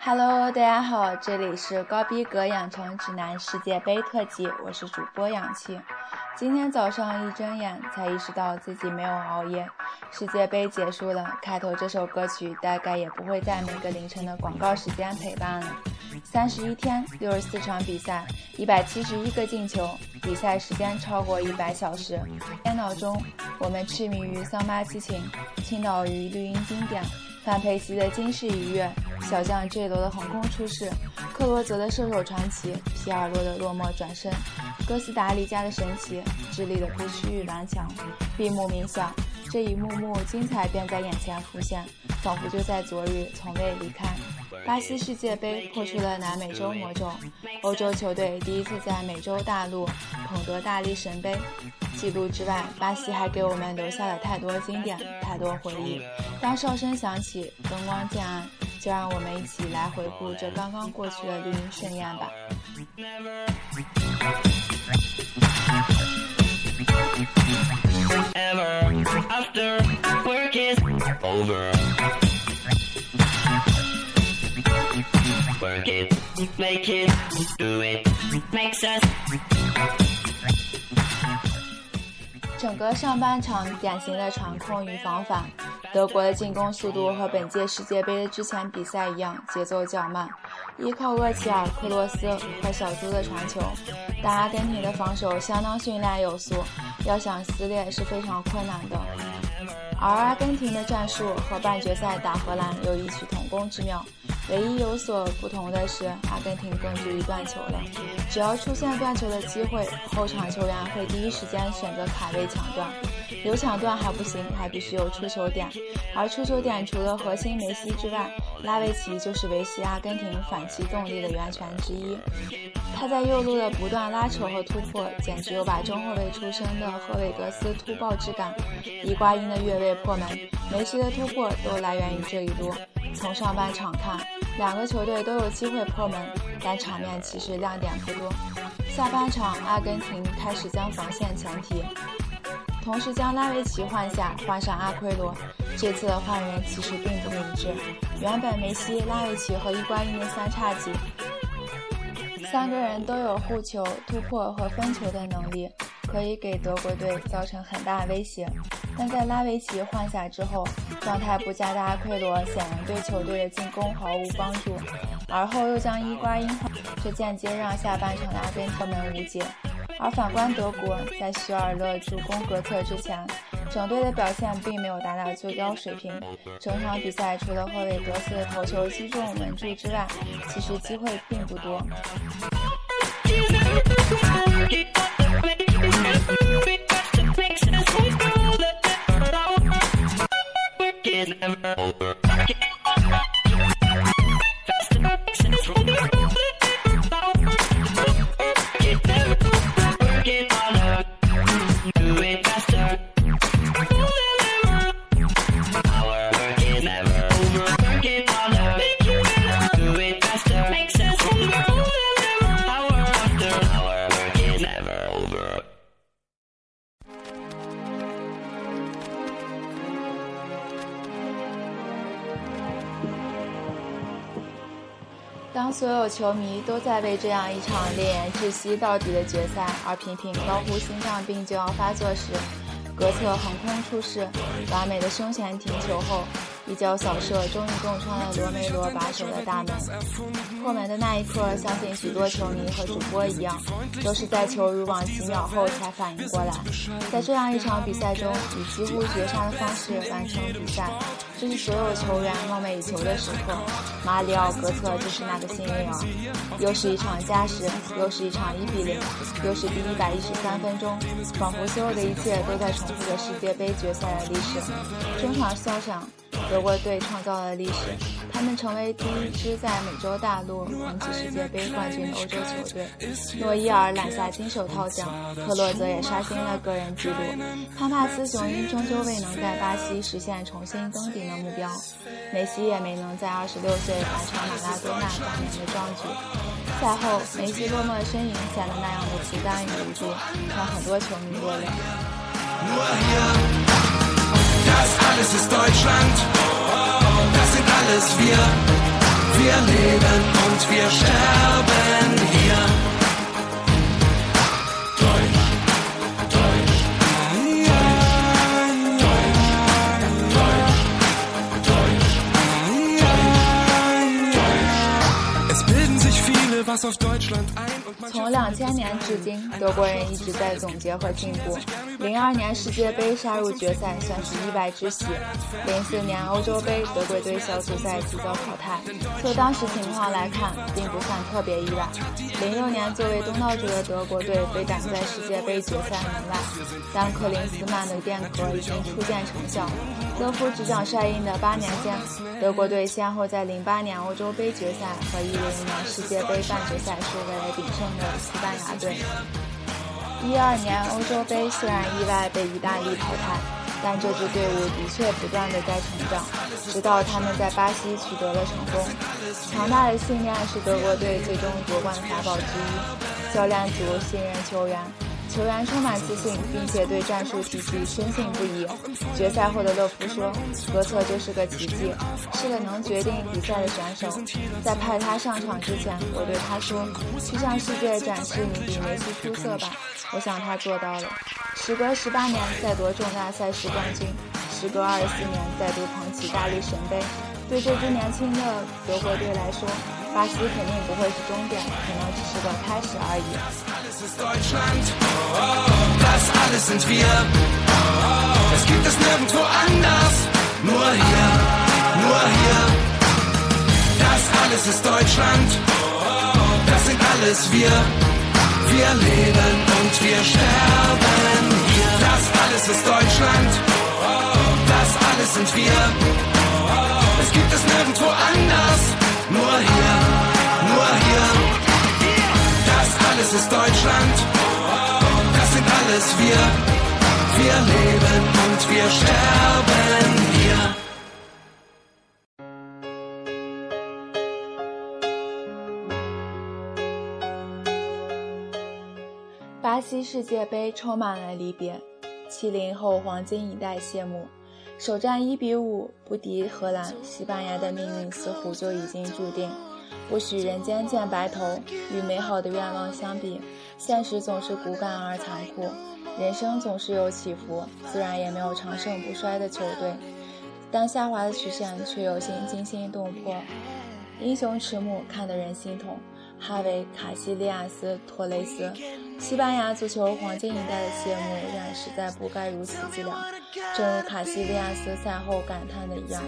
Hello，大家好，这里是高逼格养成指南世界杯特辑，我是主播氧气。今天早上一睁眼才意识到自己没有熬夜。世界杯结束了，开头这首歌曲大概也不会在每个凌晨的广告时间陪伴了。三十一天，六十四场比赛，一百七十一个进球，比赛时间超过一百小时。电脑中，我们痴迷于桑巴激情，倾倒于绿茵经典。范佩西的惊世一跃，小将 J 罗的横空出世，克罗泽的射手传奇，皮尔洛的落寞转身，哥斯达黎加的神奇，智利的不屈与顽强。闭目冥想，这一幕幕精彩便在眼前浮现，仿佛就在昨日，从未离开。巴西世界杯破除了南美洲魔咒，欧洲球队第一次在美洲大陆捧得大力神杯。记录之外，巴西还给我们留下了太多经典，太多回忆。当哨声响起，灯光渐暗，就让我们一起来回顾这刚刚过去的绿茵盛宴吧。Make it do it makes us 整个上半场典型的传控与防反，德国的进攻速度和本届世界杯之前比赛一样，节奏较慢，依靠厄齐尔、克洛斯和小猪的传球，但阿根廷的防守相当训练有素，要想撕裂是非常困难的。而阿根廷的战术和半决赛打荷兰有异曲同工之妙。唯一有所不同的是，阿根廷更注意断球了。只要出现断球的机会，后场球员会第一时间选择卡位抢断。有抢断还不行，还必须有出球点。而出球点除了核心梅西之外，拉维奇就是维系阿根廷反击动力的源泉之一。他在右路的不断拉扯和突破，简直有把中后卫出身的赫维格斯突爆之感。伊瓜因的越位破门，梅西的突破都来源于这一路。从上半场看，两个球队都有机会破门，但场面其实亮点不多。下半场，阿根廷开始将防线前提，同时将拉维奇换下，换上阿奎罗。这次的换人其实并不明智。原本梅西、拉维奇和伊瓜因的三叉戟，三个人都有护球、突破和分球的能力。可以给德国队造成很大威胁，但在拉维奇换下之后，状态不佳的阿奎罗显然对球队的进攻毫无帮助。而后又将伊瓜因换，这间接让下半场的阿根廷门无解。而反观德国，在希尔勒助攻格策之前，整队的表现并没有达到最高水平。整场比赛除了后卫格斯的头球击中门柱之外，其实机会并不多。当有球迷都在为这样一场烈焰窒息到底的决赛而频频高呼心脏病就要发作时，格策横空出世，完美的胸前停球后。一脚扫射，终于洞穿了罗梅罗把守的大门。破门的那一刻，相信许多球迷和主播一样，都是在球入网几秒后才反应过来。在这样一场比赛中，以几乎绝杀的方式完成比赛，这是所有球员梦寐以求的时刻。马里奥·格策就是那个幸运儿。又是一场加时，又是一场一比零，又是第一百一十三分钟，仿佛所有的一切都在重复着世界杯决赛的历史。中场哨响。德国队创造了历史，他们成为第一支在美洲大陆捧起世界杯冠军的欧洲球队。诺伊尔揽下金手套奖，克洛泽也刷新了个人纪录。潘帕斯雄鹰终究未能在巴西实现重新登顶的目标，梅西也没能在二十六岁完成马拉多纳当年的壮举。赛后，梅西落寞的身影显得那样的孤单与无助，让很多球迷落泪。Das alles ist Deutschland. Das sind alle alles wir. Wir leben und wir sterben hier. 从两千年至今，德国人一直在总结和进步。零二年世界杯杀入决赛算是意外之喜。零四年欧洲杯，德国队小组赛即遭淘汰，就当时情况来看，并不算特别意外。零六年作为东道主的德国队被挡在世界杯决赛门外，但克林斯曼的变革已经初见成效。德夫执掌帅印的八年间，德国队先后在零八年欧洲杯决赛和一零年世界杯半决赛输给了鼎盛的西班牙队。一二年欧洲杯虽然意外被意大利淘汰，但这支队伍的确不断的在成长，直到他们在巴西取得了成功。强大的信念是德国队最终夺冠法宝之一。教练组信任球员。球员充满自信，并且对战术体系深信不疑。决赛后的勒夫说：“格策就是个奇迹，是个能决定比赛的选手。在派他上场之前，我对他说：‘去向世界展示你比梅西出色吧。’我想他做到了。时隔十八年再夺重大赛事冠军，时隔二十四年再度捧起大力神杯，对这支年轻的德国队来说。”巴西肯定不会是终点，可能只是个开始而已。Das ist Deutschland, das alles sind wir. Es gibt es nirgendwo anders, nur hier, nur hier. Das alles ist Deutschland, das sind alles wir. Wir leben und wir sterben hier. Das alles ist Deutschland, das alles sind wir. Es gibt es nirgendwo anders, nur hier, the stoneshine 巴西世界杯充满了离别，七零后黄金一代谢幕。首战一比五不敌荷兰，西班牙的命运似乎就已经注定。不许人间见白头，与美好的愿望相比，现实总是骨感而残酷。人生总是有起伏，自然也没有长盛不衰的球队，但下滑的曲线却有些惊心动魄。英雄迟暮，看得人心痛。哈维·卡西利亚斯·托雷斯，西班牙足球黄金一代的谢幕，然实在不该如此凄凉。正如卡西利亚斯赛后感叹的一样，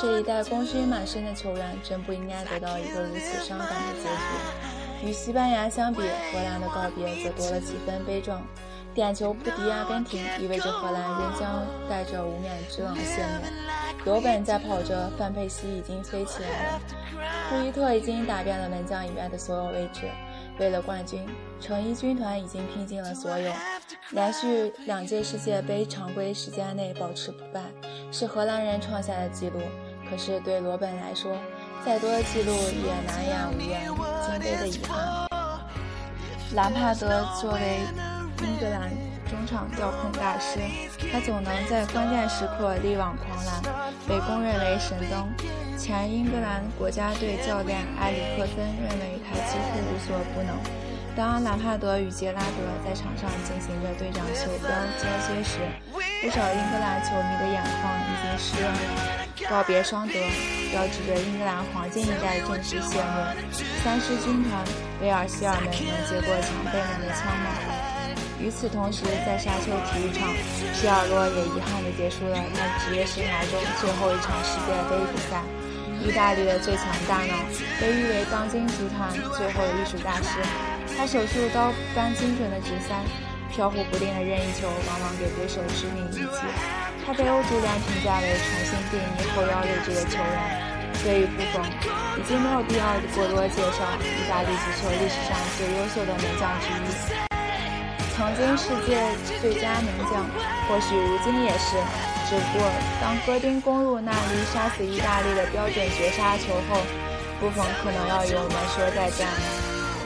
这一代功勋满身的球员，真不应该得到一个如此伤感的结局。与西班牙相比，荷兰的告别则多了几分悲壮。点球不敌阿根廷，意味着荷兰仍将带着无冕之朗谢幕。罗本在跑着，范佩西已经飞起来了，库伊特已经打遍了门将以外的所有位置。为了冠军，成衣军团已经拼尽了所有。连续两届世界杯常规时间内保持不败，是荷兰人创下的纪录。可是对罗本来说，再多的记录也难掩无缘金杯的遗憾。兰帕德作为。英格兰中场调控大师，他总能在关键时刻力挽狂澜，被公认为神灯。前英格兰国家队教练埃里克森认为他几乎无所不能。当兰帕德与杰拉德在场上进行着队长袖标交接时，不少英格兰球迷的眼眶已经湿润了。告别双德，标志着英格兰黄金一代正式谢幕。三狮军团，威尔希尔们能接过前辈们的枪吗？与此同时，在沙丘体育场，皮尔洛也遗憾地结束了他职业生涯中最后一场世界杯比赛。意大利的最强大脑，被誉为当今足坛最后的艺术大师。他手术刀般精准的直塞，飘忽不定的任意球往往给对手致命一击。他被欧足联评价为重新定义后腰位置的球员。虽与不逢，已经没有必要过多介绍意大利足球历史上最优秀的门将之一。曾经世界最佳门将，或许如今也是。只不过，当戈丁攻入那粒杀死意大利的标准绝杀球后，布冯可能要与我们说再见了。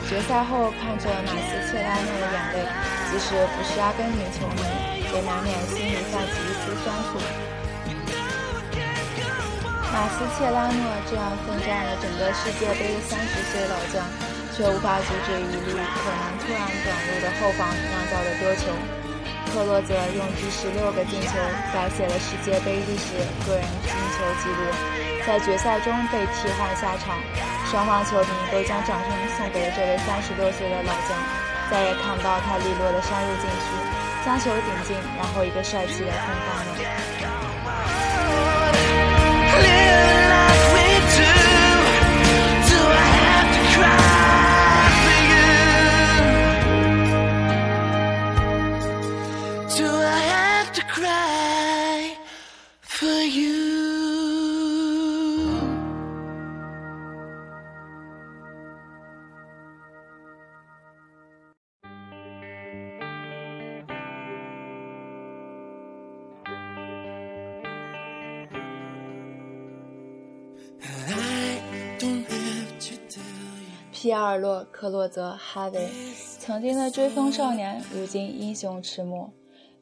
决赛后，看着马斯切拉诺的眼泪，即使不是阿根廷球迷，也难免心里泛起一丝酸楚。马斯切拉诺这样奋战了整个世界杯的三十岁老将，却无法阻止一粒可能突然短路的后防酿造的多球。克洛泽用第十六个进球改写了世界杯历史个人进球纪录，在决赛中被替换下场，双方球迷都将掌声送给了这位三十六岁的老将，再也看不到他利落的杀入禁区，将球顶进，然后一个帅气的空翻了。皮埃尔洛·克洛泽·哈维，曾经的追风少年，如今英雄迟暮。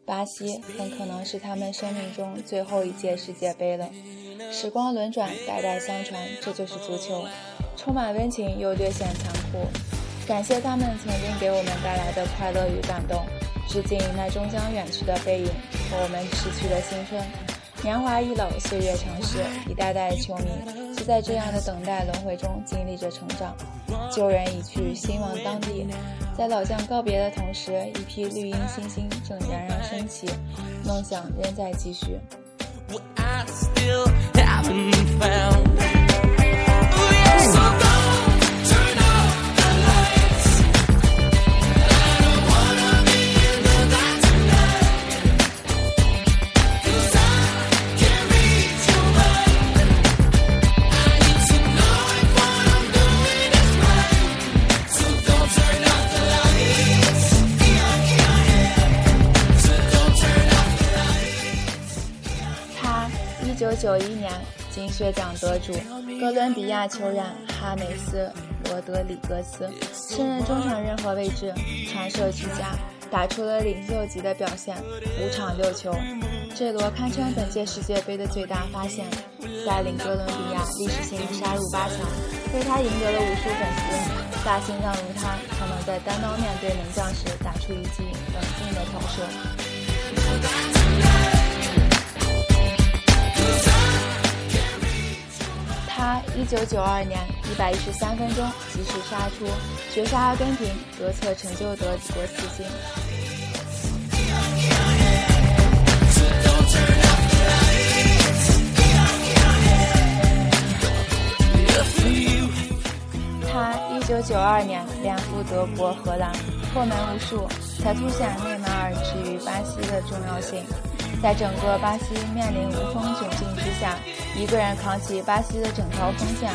巴西很可能是他们生命中最后一届世界杯了。时光轮转，代代相传，这就是足球，充满温情又略显残酷。感谢他们曾经给我们带来的快乐与感动，致敬那终将远去的背影和我们逝去的青春。年华易老，岁月长逝，一代代球迷就在这样的等待轮回中经历着成长。旧人已去，新王当地。在老将告别的同时，一批绿茵新星正冉冉升起，梦想仍在继续。what i feel i feel 金靴奖得主哥伦比亚球员哈梅斯·罗德里格斯，胜任中场任何位置，传射俱佳，打出了领袖级的表现，五场六球。这罗堪称本届世界杯的最大发现，带领哥伦比亚历史性杀入八强，为他赢得了无数粉丝。大心脏如他，才能在单刀面对门将时打出一记冷静的投射。他一九九二年一百一十三分钟及时杀出，绝杀阿根廷，得策成就德国四星。他一九九二年两赴德国、荷兰，破门无数，才凸显内马尔置于巴西的重要性。在整个巴西面临无风窘境之下，一个人扛起巴西的整条锋线，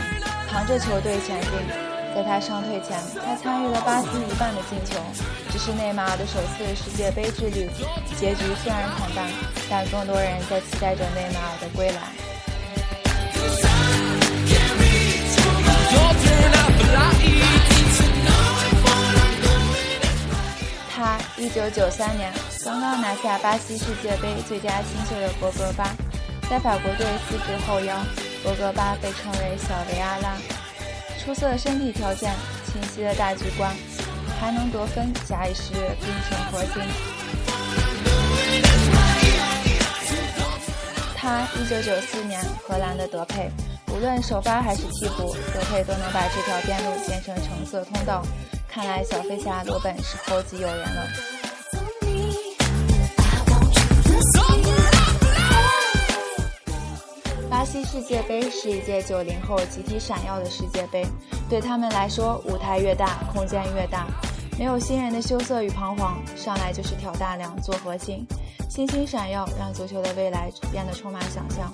扛着球队前进。在他伤退前，他参与了巴西一半的进球。这是内马尔的首次世界杯之旅，结局虽然惨淡，但更多人在期待着内马尔的归来。他一九九三年刚刚拿下巴西世界杯最佳新秀的博格巴，在法国队四肢后腰，博格巴被称为“小维阿拉”。出色的身体条件、清晰的大局观，还能得分，假以时日并成核心。他一九九四年荷兰的德佩，无论首发还是替补，德佩都能把这条边路变成橙色通道。看来小飞侠罗本是后继有人了。世界杯是一届九零后集体闪耀的世界杯，对他们来说，舞台越大，空间越大，没有新人的羞涩与彷徨，上来就是挑大梁，做核心，星星闪耀，让足球的未来变得充满想象。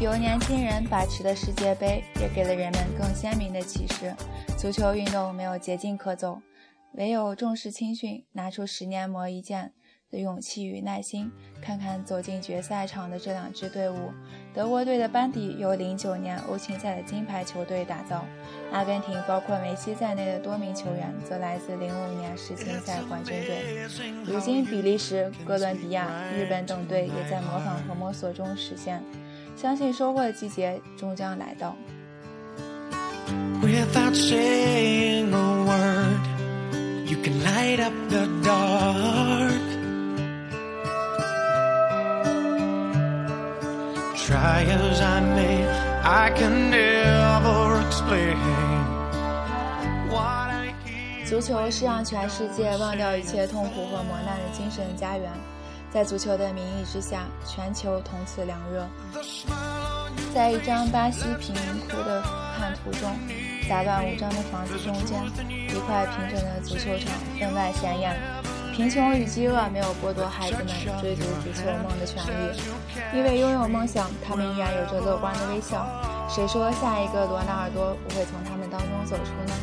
由年轻人把持的世界杯，也给了人们更鲜明的启示：足球运动没有捷径可走，唯有重视青训，拿出十年磨一剑的勇气与耐心。看看走进决赛场的这两支队伍，德国队的班底由零九年欧青赛的金牌球队打造，阿根廷包括梅西在内的多名球员则来自零五年世青赛冠军队。如今，比利时、哥伦比亚、日本等队也在模仿和摸索中实现。相信收获的季节终将来到。Without saying a word, you can light up the dark. Try as I may, I can never explain what I hear. 足球是让全世界忘掉一切痛苦和磨难的精神家园。在足球的名义之下，全球同此凉热。在一张巴西贫民窟的看图中，杂乱无章的房子中间，一块平整的足球场分外显眼。贫穷与饥饿没有剥夺孩子们追逐足球梦的权利，因为拥有梦想，他们依然有着乐观的微笑。谁说下一个罗纳尔多不会从他们当中走出呢？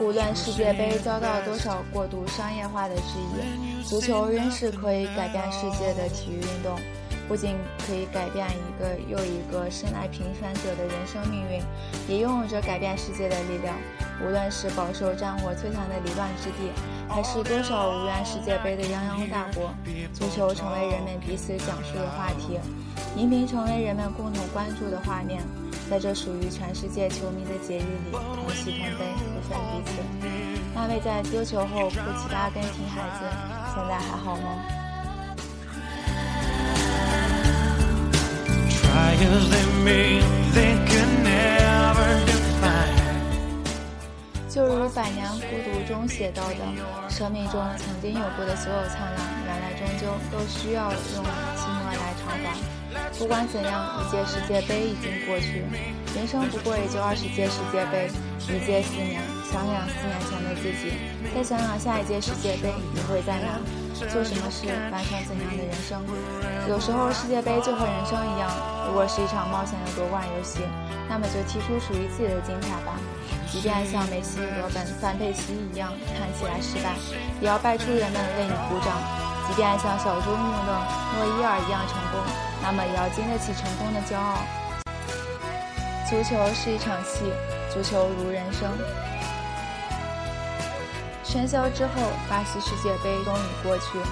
无论世界杯遭到多少过度商业化的质疑，足球仍是可以改变世界的体育运动。不仅可以改变一个又一个生来平凡者的人生命运，也拥有着改变世界的力量。无论是饱受战火摧残的离乱之地，还是多少无缘世界杯的泱泱大国，足球成为人们彼此讲述的话题，荧屏成为人们共同关注的画面。在这属于全世界球迷的节日里，同喜同悲，不分彼此。那位在丢球后哭泣的阿根廷孩子，现在还好吗？就如《百年孤独》中写到的，生命中曾经有过的所有灿烂，原来终究都需要用寂寞来偿还。不管怎样，一届世界杯已经过去，人生不过也就二十届世界杯，一届四年。想想四年前的自己，再想想下一届世界杯你会在哪，做什么事，完成怎样的人生。有时候世界杯就和人生一样，如果是一场冒险的夺冠游戏，那么就踢出属于自己的精彩吧。即便像梅西、罗本、范佩西一样看起来失败，也要拜出人们为你鼓掌；即便像小猪穆勒、诺伊尔一样成功，那么也要经得起成功的骄傲。足球是一场戏，足球如人生。喧嚣之后，巴西世界杯终于过去，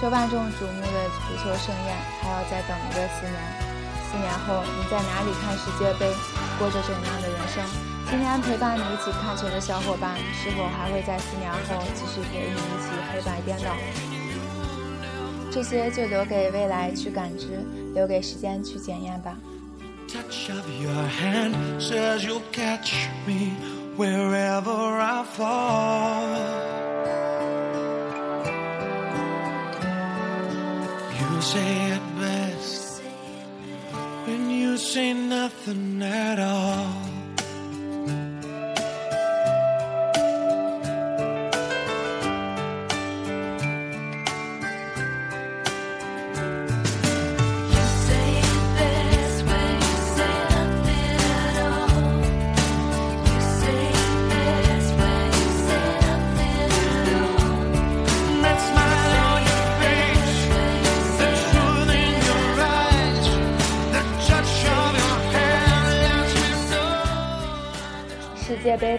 这万众瞩目的足球盛宴还要再等一个四年。四年后，你在哪里看世界杯，过着怎样的人生？今年陪伴你一起看球的小伙伴，是否还会在四年后继续陪你一起黑白颠倒？这些就留给未来去感知，留给时间去检验吧。Touch of your hand says you'll catch me wherever I fall. You say it best when you say nothing at all.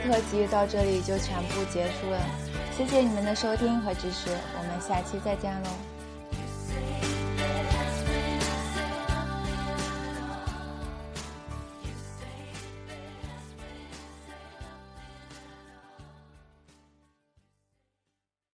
特辑到这里就全部结束了，谢谢你们的收听和支持，我们下期再见喽。